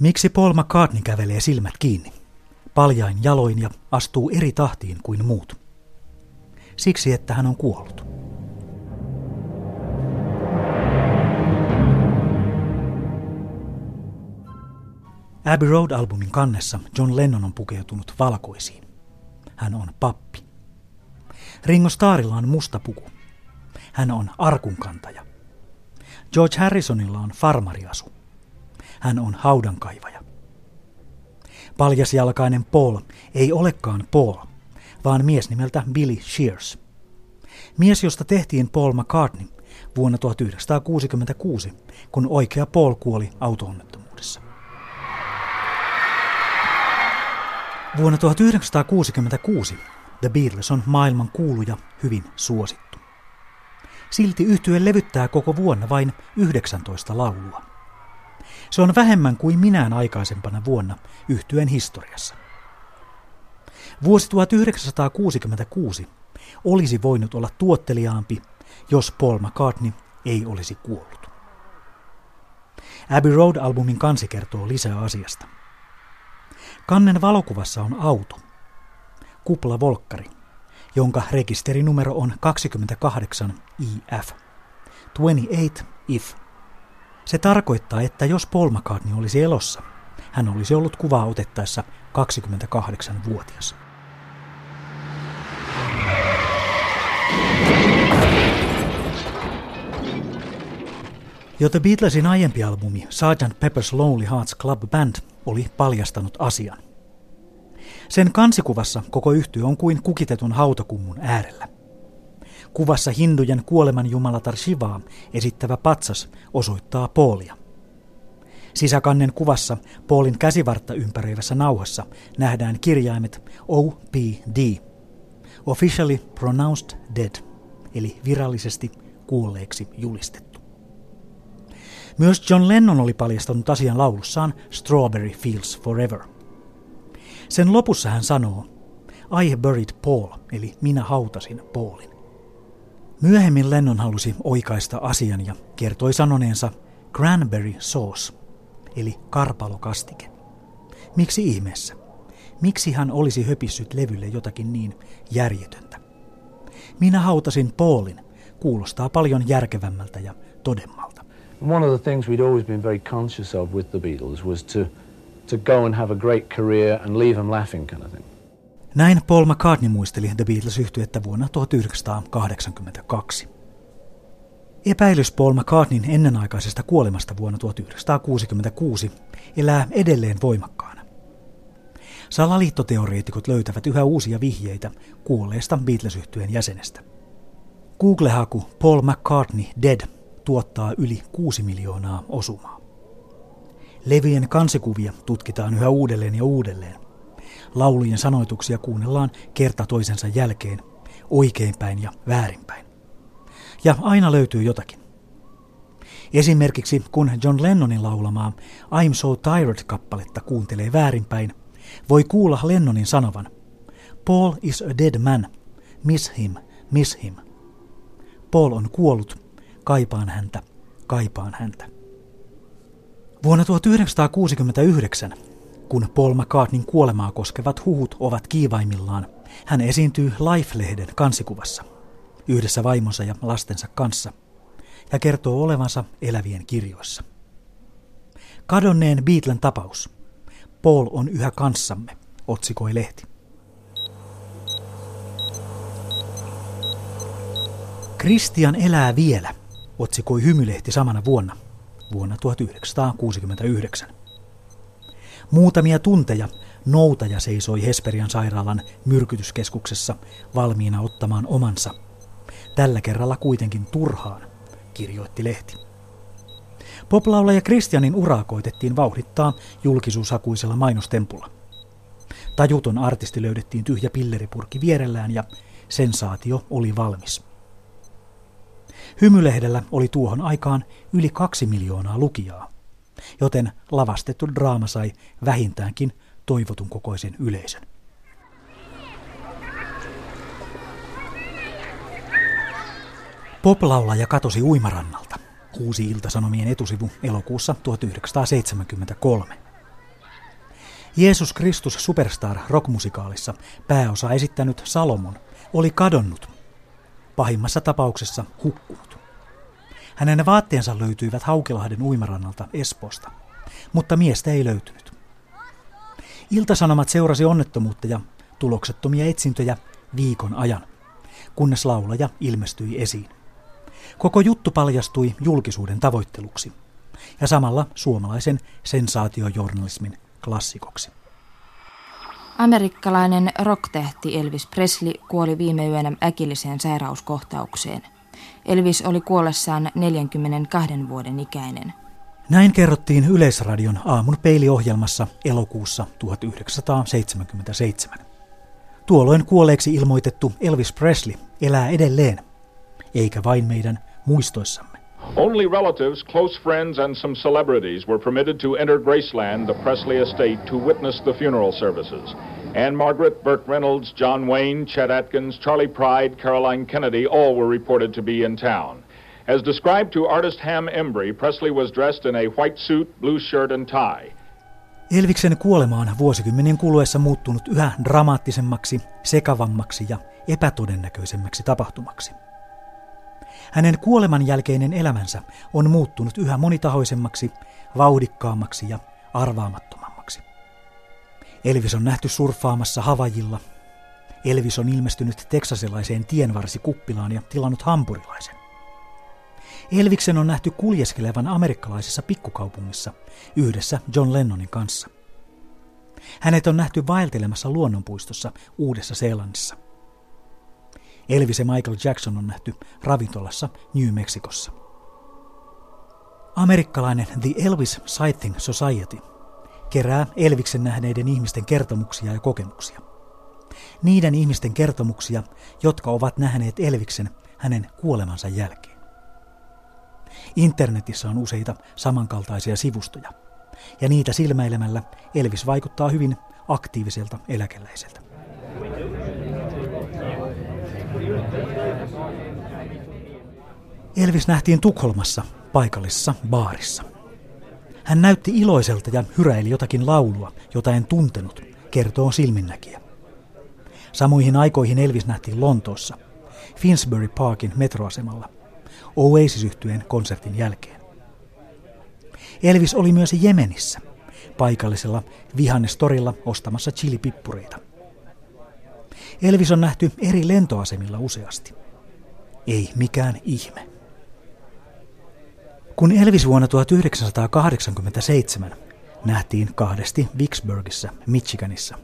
Miksi Paul McCartney kävelee silmät kiinni, paljain jaloin ja astuu eri tahtiin kuin muut? Siksi, että hän on kuollut. Abbey Road-albumin kannessa John Lennon on pukeutunut valkoisiin. Hän on pappi. Ringo Starrilla on musta puku. Hän on arkunkantaja. George Harrisonilla on farmariasu. Hän on haudankaivaja. Paljasjalkainen Paul ei olekaan Paul, vaan mies nimeltä Billy Shears. Mies, josta tehtiin Paul McCartney vuonna 1966, kun oikea Paul kuoli autoonnettomuudessa. Vuonna 1966 The Beatles on maailman kuulu ja hyvin suosittu. Silti yhtye levyttää koko vuonna vain 19 laulua. Se on vähemmän kuin minään aikaisempana vuonna yhtyen historiassa. Vuosi 1966 olisi voinut olla tuotteliaampi, jos Paul McCartney ei olisi kuollut. Abbey Road-albumin kansi kertoo lisää asiasta. Kannen valokuvassa on auto, kupla volkkari, jonka rekisterinumero on 28 IF. 28 IF. Se tarkoittaa, että jos Paul McCartney olisi elossa, hän olisi ollut kuvaa otettaessa 28-vuotias. Jo The Beatlesin aiempi albumi Sgt. Pepper's Lonely Hearts Club Band oli paljastanut asian. Sen kansikuvassa koko yhtiö on kuin kukitetun hautakummun äärellä. Kuvassa hindujen kuoleman jumalatar Shivaa esittävä patsas osoittaa Poolia. Sisäkannen kuvassa Paulin käsivartta ympäröivässä nauhassa nähdään kirjaimet OPD, Officially Pronounced Dead, eli virallisesti kuolleeksi julistettu. Myös John Lennon oli paljastanut asian laulussaan Strawberry Fields Forever – sen lopussa hän sanoo, I buried Paul, eli minä hautasin Paulin. Myöhemmin Lennon halusi oikaista asian ja kertoi sanoneensa cranberry sauce, eli karpalokastike. Miksi ihmeessä? Miksi hän olisi höpissyt levylle jotakin niin järjetöntä? Minä hautasin Paulin kuulostaa paljon järkevämmältä ja todemmalta. One of the things we'd always been very conscious of with the Beatles was to to go and have a great career and leave them laughing kind of thing. Näin Paul McCartney muisteli The Beatles-yhtyettä vuonna 1982. Epäilys Paul McCartneyn ennenaikaisesta kuolemasta vuonna 1966 elää edelleen voimakkaana. Salaliittoteoreetikot löytävät yhä uusia vihjeitä kuolleesta Beatles-yhtyeen jäsenestä. Google-haku Paul McCartney Dead tuottaa yli 6 miljoonaa osumaa. Levyjen kansikuvia tutkitaan yhä uudelleen ja uudelleen. Laulujen sanoituksia kuunnellaan kerta toisensa jälkeen, oikeinpäin ja väärinpäin. Ja aina löytyy jotakin. Esimerkiksi kun John Lennonin laulamaa I'm So Tired-kappaletta kuuntelee väärinpäin, voi kuulla Lennonin sanovan Paul is a dead man. Miss him, miss him. Paul on kuollut. Kaipaan häntä, kaipaan häntä. Vuonna 1969, kun Paul McCartneyn kuolemaa koskevat huhut ovat kiivaimillaan, hän esiintyy Life-lehden kansikuvassa yhdessä vaimonsa ja lastensa kanssa ja kertoo olevansa elävien kirjoissa. Kadonneen Beatlen tapaus. Paul on yhä kanssamme, otsikoi lehti. Christian elää vielä, otsikoi hymylehti samana vuonna – vuonna 1969. Muutamia tunteja noutaja seisoi Hesperian sairaalan myrkytyskeskuksessa valmiina ottamaan omansa. Tällä kerralla kuitenkin turhaan, kirjoitti lehti. Poplaulaja Kristianin uraa koitettiin vauhdittaa julkisuushakuisella mainostempulla. Tajuton artisti löydettiin tyhjä pilleripurki vierellään ja sensaatio oli valmis. Hymylehdellä oli tuohon aikaan yli kaksi miljoonaa lukijaa, joten lavastettu draama sai vähintäänkin toivotun kokoisen yleisön. Poplaulaja katosi uimarannalta. Uusi iltasanomien etusivu elokuussa 1973. Jeesus Kristus Superstar rockmusikaalissa pääosa esittänyt Salomon oli kadonnut, pahimmassa tapauksessa hukkunut. Hänen vaatteensa löytyivät Haukilahden uimarannalta Espoosta, mutta miestä ei löytynyt. Iltasanomat seurasi onnettomuutta ja tuloksettomia etsintöjä viikon ajan, kunnes laulaja ilmestyi esiin. Koko juttu paljastui julkisuuden tavoitteluksi ja samalla suomalaisen sensaatiojournalismin klassikoksi. Amerikkalainen rocktehti Elvis Presley kuoli viime yönä äkilliseen sairauskohtaukseen. Elvis oli kuollessaan 42 vuoden ikäinen. Näin kerrottiin Yleisradion aamun peiliohjelmassa elokuussa 1977. Tuolloin kuolleeksi ilmoitettu Elvis Presley elää edelleen, eikä vain meidän muistoissamme. Only relatives, close friends, and some celebrities were permitted to enter Graceland, the Presley estate, to witness the funeral services. Anne Margaret, Burt Reynolds, John Wayne, Chet Atkins, Charlie Pride, Caroline Kennedy all were reported to be in town. As described to artist Ham Embry, Presley was dressed in a white suit, blue shirt, and tie. Elviksen kuolema on vuosikymmenen kuluessa muuttunut yhä dramaattisemmaksi, sekavammaksi ja epätodennäköisemmäksi tapahtumaksi. Hänen kuoleman jälkeinen elämänsä on muuttunut yhä monitahoisemmaksi, vauhdikkaammaksi ja arvaamattomammaksi. Elvis on nähty surffaamassa Havajilla. Elvis on ilmestynyt teksasilaiseen tienvarsikuppilaan ja tilannut hampurilaisen. Elviksen on nähty kuljeskelevan amerikkalaisessa pikkukaupungissa yhdessä John Lennonin kanssa. Hänet on nähty vaeltelemassa luonnonpuistossa Uudessa-Seelannissa. Elvis ja Michael Jackson on nähty ravintolassa New Mexicossa. Amerikkalainen The Elvis Sighting Society kerää Elviksen nähneiden ihmisten kertomuksia ja kokemuksia. Niiden ihmisten kertomuksia, jotka ovat nähneet Elviksen hänen kuolemansa jälkeen. Internetissä on useita samankaltaisia sivustoja, ja niitä silmäilemällä Elvis vaikuttaa hyvin aktiiviselta eläkeläiseltä. Elvis nähtiin Tukholmassa paikallisessa baarissa. Hän näytti iloiselta ja hyräili jotakin laulua, jota en tuntenut, kertoo silminnäkijä. Samoihin aikoihin Elvis nähtiin Lontoossa, Finsbury Parkin metroasemalla, Oasis-yhtyeen konsertin jälkeen. Elvis oli myös Jemenissä, paikallisella vihannestorilla ostamassa chilipippureita. Elvis on nähty eri lentoasemilla useasti. Ei mikään ihme. Kun Elvis vuonna 1987 nähtiin kahdesti Vicksburgissa, Michiganissa,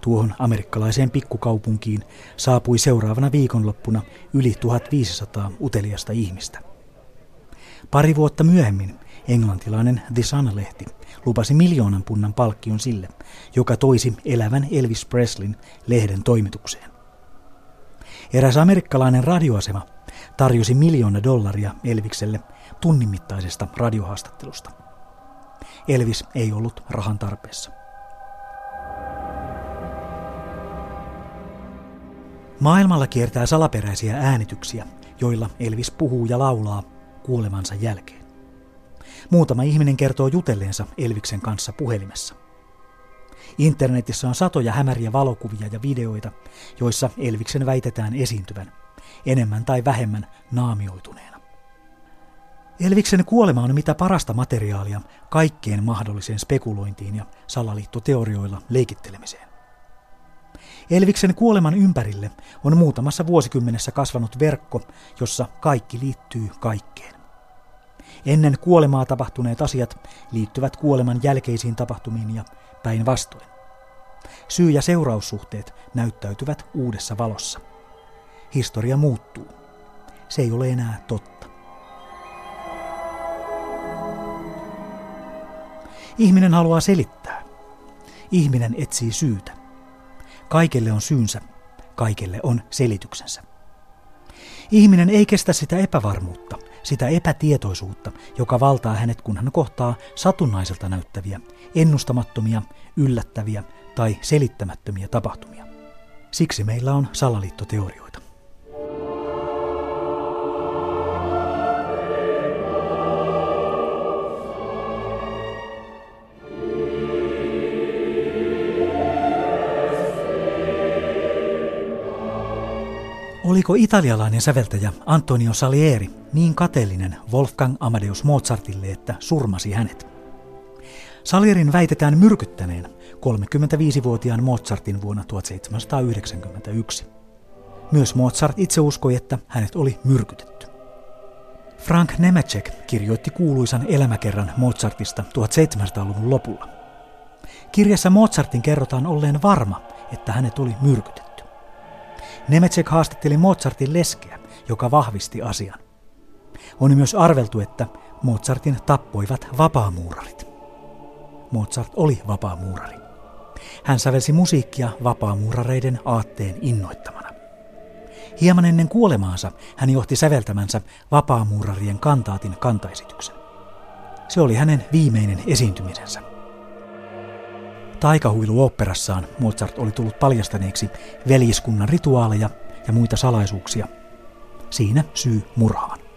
tuohon amerikkalaiseen pikkukaupunkiin saapui seuraavana viikonloppuna yli 1500 uteliasta ihmistä. Pari vuotta myöhemmin englantilainen The Sun-lehti lupasi miljoonan punnan palkkion sille, joka toisi elävän Elvis Preslin lehden toimitukseen. Eräs amerikkalainen radioasema tarjosi miljoona dollaria Elvikselle tunnin mittaisesta radiohaastattelusta. Elvis ei ollut rahan tarpeessa. Maailmalla kiertää salaperäisiä äänityksiä, joilla Elvis puhuu ja laulaa kuolemansa jälkeen. Muutama ihminen kertoo jutelleensa Elviksen kanssa puhelimessa. Internetissä on satoja hämäriä valokuvia ja videoita, joissa Elviksen väitetään esiintyvän, enemmän tai vähemmän naamioituneena. Elviksen kuolema on mitä parasta materiaalia kaikkeen mahdolliseen spekulointiin ja salaliittoteorioilla leikittelemiseen. Elviksen kuoleman ympärille on muutamassa vuosikymmenessä kasvanut verkko, jossa kaikki liittyy kaikkeen. Ennen kuolemaa tapahtuneet asiat liittyvät kuoleman jälkeisiin tapahtumiin ja päinvastoin. Syy- ja seuraussuhteet näyttäytyvät uudessa valossa. Historia muuttuu. Se ei ole enää totta. Ihminen haluaa selittää. Ihminen etsii syytä. Kaikelle on syynsä, kaikelle on selityksensä. Ihminen ei kestä sitä epävarmuutta, sitä epätietoisuutta, joka valtaa hänet, kun hän kohtaa satunnaiselta näyttäviä, ennustamattomia, yllättäviä tai selittämättömiä tapahtumia. Siksi meillä on salaliittoteorioita. Oliko italialainen säveltäjä Antonio Salieri niin kateellinen Wolfgang Amadeus Mozartille, että surmasi hänet? Salierin väitetään myrkyttäneen 35-vuotiaan Mozartin vuonna 1791. Myös Mozart itse uskoi, että hänet oli myrkytetty. Frank Nemecek kirjoitti kuuluisan elämäkerran Mozartista 1700-luvun lopulla. Kirjassa Mozartin kerrotaan olleen varma, että hänet oli myrkytetty. Nemecek haastatteli Mozartin leskeä, joka vahvisti asian. On myös arveltu, että Mozartin tappoivat vapaamuurarit. Mozart oli vapaamuurari. Hän sävelsi musiikkia vapaamuurareiden aatteen innoittamana. Hieman ennen kuolemaansa hän johti säveltämänsä vapaamuurarien kantaatin kantaesityksen. Se oli hänen viimeinen esiintymisensä. Taikahuilu-operassaan Mozart oli tullut paljastaneeksi veljiskunnan rituaaleja ja muita salaisuuksia. Siinä syy murhaan.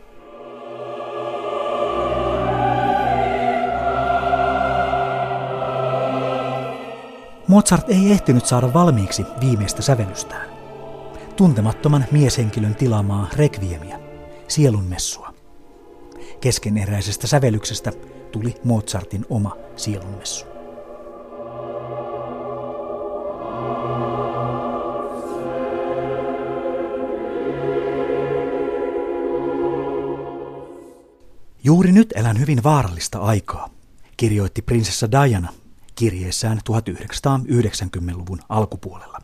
Mozart ei ehtinyt saada valmiiksi viimeistä sävellystään. Tuntemattoman mieshenkilön tilaamaa rekviemiä, sielunmessua. Keskeneräisestä sävellyksestä tuli Mozartin oma sielunmessu. Juuri nyt elän hyvin vaarallista aikaa, kirjoitti prinsessa Diana kirjeessään 1990-luvun alkupuolella.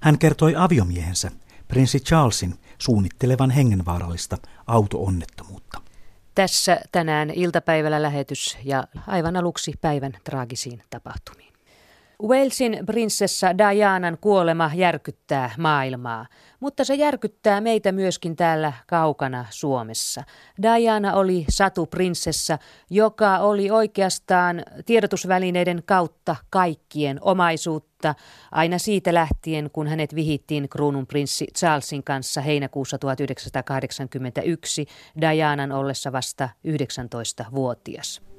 Hän kertoi aviomiehensä, prinssi Charlesin, suunnittelevan hengenvaarallista auto-onnettomuutta. Tässä tänään iltapäivällä lähetys ja aivan aluksi päivän traagisiin tapahtumiin. Walesin prinsessa Dianan kuolema järkyttää maailmaa, mutta se järkyttää meitä myöskin täällä kaukana Suomessa. Diana oli satu prinsessa, joka oli oikeastaan tiedotusvälineiden kautta kaikkien omaisuutta, aina siitä lähtien, kun hänet vihittiin kruununprinssi Charlesin kanssa heinäkuussa 1981 Dianan ollessa vasta 19-vuotias.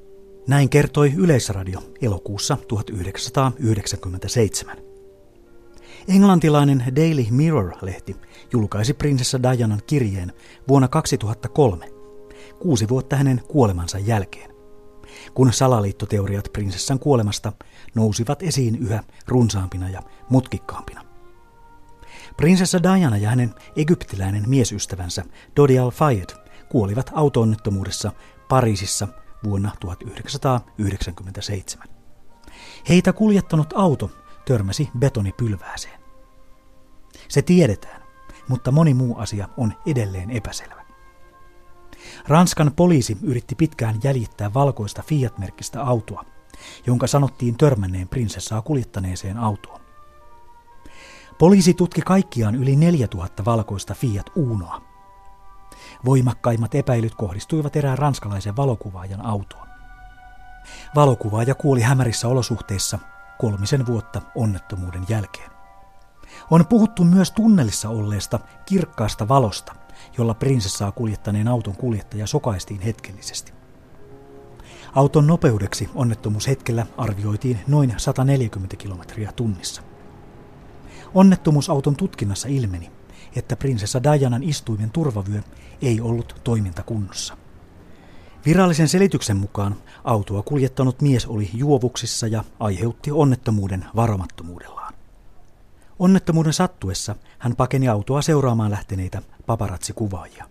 Näin kertoi Yleisradio elokuussa 1997. Englantilainen Daily Mirror-lehti julkaisi prinsessa Dianan kirjeen vuonna 2003, kuusi vuotta hänen kuolemansa jälkeen, kun salaliittoteoriat prinsessan kuolemasta nousivat esiin yhä runsaampina ja mutkikkaampina. Prinsessa Diana ja hänen egyptiläinen miesystävänsä Dodi Al-Fayed kuolivat autoonnettomuudessa Pariisissa vuonna 1997. Heitä kuljettanut auto törmäsi betonipylvääseen. Se tiedetään, mutta moni muu asia on edelleen epäselvä. Ranskan poliisi yritti pitkään jäljittää valkoista Fiat-merkkistä autoa, jonka sanottiin törmänneen prinsessaa kuljettaneeseen autoon. Poliisi tutki kaikkiaan yli 4000 valkoista Fiat Unoa, Voimakkaimmat epäilyt kohdistuivat erään ranskalaisen valokuvaajan autoon. Valokuvaaja kuoli hämärissä olosuhteissa kolmisen vuotta onnettomuuden jälkeen. On puhuttu myös tunnelissa olleesta kirkkaasta valosta, jolla prinsessaa kuljettaneen auton kuljettaja sokaistiin hetkellisesti. Auton nopeudeksi onnettomuushetkellä arvioitiin noin 140 kilometriä tunnissa. Onnettomuusauton tutkinnassa ilmeni, että prinsessa Dianan istuimen turvavyö ei ollut toimintakunnossa. Virallisen selityksen mukaan autoa kuljettanut mies oli juovuksissa ja aiheutti onnettomuuden varomattomuudellaan. Onnettomuuden sattuessa hän pakeni autoa seuraamaan lähteneitä paparatsikuvaajia.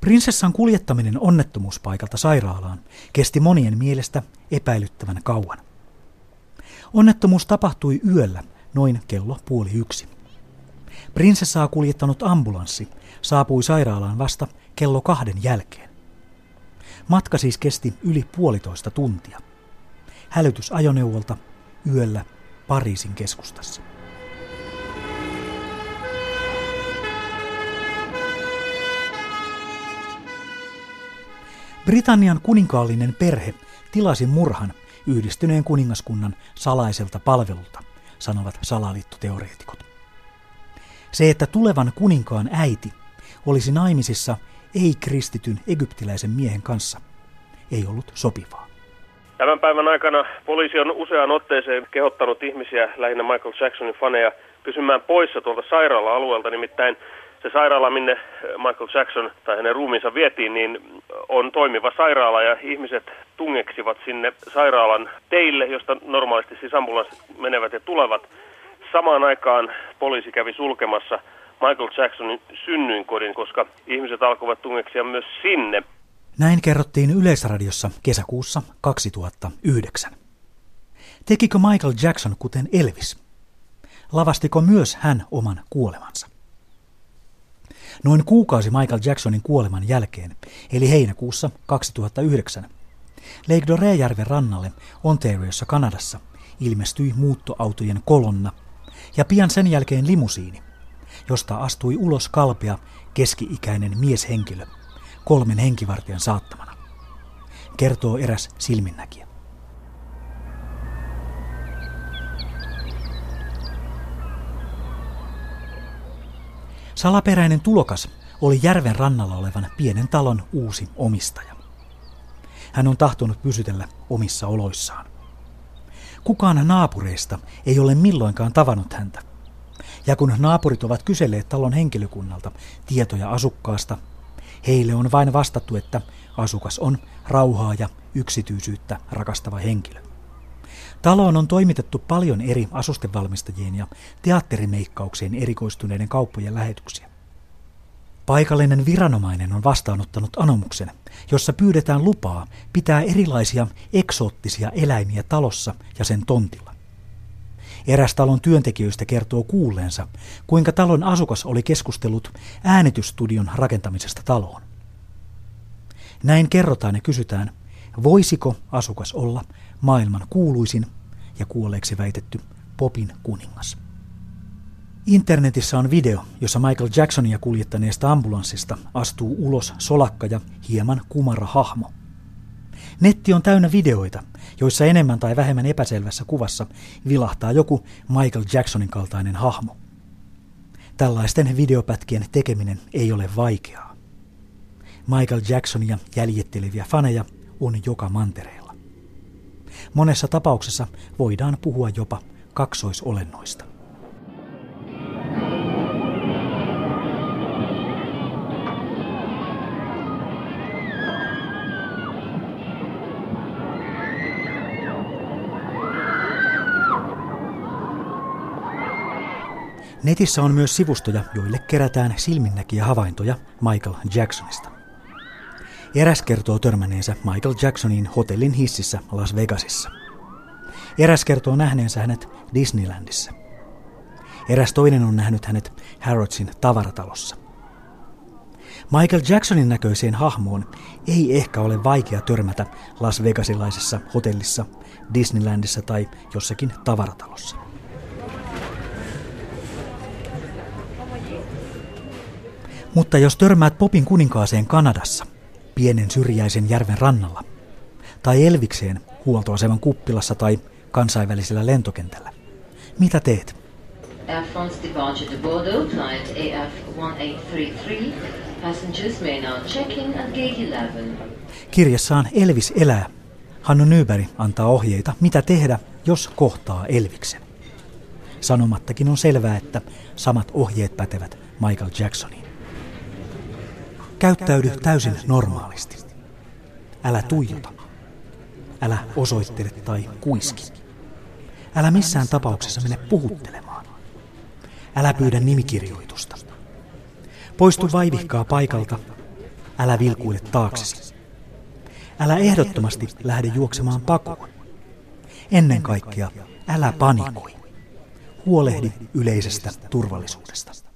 Prinsessan kuljettaminen onnettomuuspaikalta sairaalaan kesti monien mielestä epäilyttävän kauan. Onnettomuus tapahtui yöllä noin kello puoli yksi. Prinsessaa kuljettanut ambulanssi saapui sairaalaan vasta kello kahden jälkeen. Matka siis kesti yli puolitoista tuntia. Hälytys ajoneuvolta yöllä Pariisin keskustassa. Britannian kuninkaallinen perhe tilasi murhan yhdistyneen kuningaskunnan salaiselta palvelulta, sanovat salaliittoteoreetikot. Se, että tulevan kuninkaan äiti olisi naimisissa ei-kristityn egyptiläisen miehen kanssa, ei ollut sopivaa. Tämän päivän aikana poliisi on useaan otteeseen kehottanut ihmisiä, lähinnä Michael Jacksonin faneja, pysymään poissa tuolta sairaala-alueelta, nimittäin se sairaala, minne Michael Jackson tai hänen ruumiinsa vietiin, niin on toimiva sairaala ja ihmiset tungeksivat sinne sairaalan teille, josta normaalisti siis ambulanssit menevät ja tulevat. Samaan aikaan poliisi kävi sulkemassa Michael Jacksonin synnyinkodin, koska ihmiset alkoivat tungeksia myös sinne. Näin kerrottiin Yleisradiossa kesäkuussa 2009. Tekikö Michael Jackson kuten Elvis? Lavastiko myös hän oman kuolemansa? Noin kuukausi Michael Jacksonin kuoleman jälkeen, eli heinäkuussa 2009, Lake Dorejärven rannalle Ontariossa Kanadassa ilmestyi muuttoautojen kolonna ja pian sen jälkeen limusiini, josta astui ulos kalpea keski-ikäinen mieshenkilö kolmen henkivartijan saattamana, kertoo eräs silminnäkijä. Salaperäinen tulokas oli järven rannalla olevan pienen talon uusi omistaja. Hän on tahtonut pysytellä omissa oloissaan. Kukaan naapureista ei ole milloinkaan tavannut häntä. Ja kun naapurit ovat kyselleet talon henkilökunnalta tietoja asukkaasta, heille on vain vastattu, että asukas on rauhaa ja yksityisyyttä rakastava henkilö. Taloon on toimitettu paljon eri asustevalmistajien ja teatterimeikkaukseen erikoistuneiden kauppojen lähetyksiä. Paikallinen viranomainen on vastaanottanut anomuksen, jossa pyydetään lupaa pitää erilaisia eksoottisia eläimiä talossa ja sen tontilla. Eräs talon työntekijöistä kertoo kuulleensa, kuinka talon asukas oli keskustellut äänitystudion rakentamisesta taloon. Näin kerrotaan ja kysytään, voisiko asukas olla maailman kuuluisin ja kuolleeksi väitetty popin kuningas. Internetissä on video, jossa Michael Jacksonia kuljettaneesta ambulanssista astuu ulos solakka ja hieman kumara hahmo. Netti on täynnä videoita, joissa enemmän tai vähemmän epäselvässä kuvassa vilahtaa joku Michael Jacksonin kaltainen hahmo. Tällaisten videopätkien tekeminen ei ole vaikeaa. Michael Jacksonia jäljitteleviä faneja on joka mantereella. Monessa tapauksessa voidaan puhua jopa kaksoisolennoista. Netissä on myös sivustoja, joille kerätään silminnäkiä havaintoja Michael Jacksonista. Eräs kertoo törmänneensä Michael Jacksonin hotellin hississä Las Vegasissa. Eräs kertoo nähneensä hänet Disneylandissa. Eräs toinen on nähnyt hänet Harrodsin tavaratalossa. Michael Jacksonin näköiseen hahmoon ei ehkä ole vaikea törmätä Las Vegasilaisessa hotellissa, Disneylandissa tai jossakin tavaratalossa. Mutta jos törmäät popin kuninkaaseen Kanadassa, pienen syrjäisen järven rannalla, tai Elvikseen huoltoaseman kuppilassa tai kansainvälisellä lentokentällä, mitä teet? Air France departure to Bordeaux, flight AF1833. Passengers may now check in at gate 11. Kirjassaan Elvis elää. Hannu Nyberg antaa ohjeita, mitä tehdä, jos kohtaa Elviksen. Sanomattakin on selvää, että samat ohjeet pätevät Michael Jacksoniin. Käyttäydy täysin normaalisti. Älä tuijota. Älä osoittele tai kuiski. Älä missään tapauksessa mene puhuttelemaan. Älä pyydä nimikirjoitusta. Poistu vaivihkaa paikalta. Älä vilkuile taaksesi. Älä ehdottomasti lähde juoksemaan pakoon. Ennen kaikkea, älä panikoi. Huolehdi yleisestä turvallisuudesta.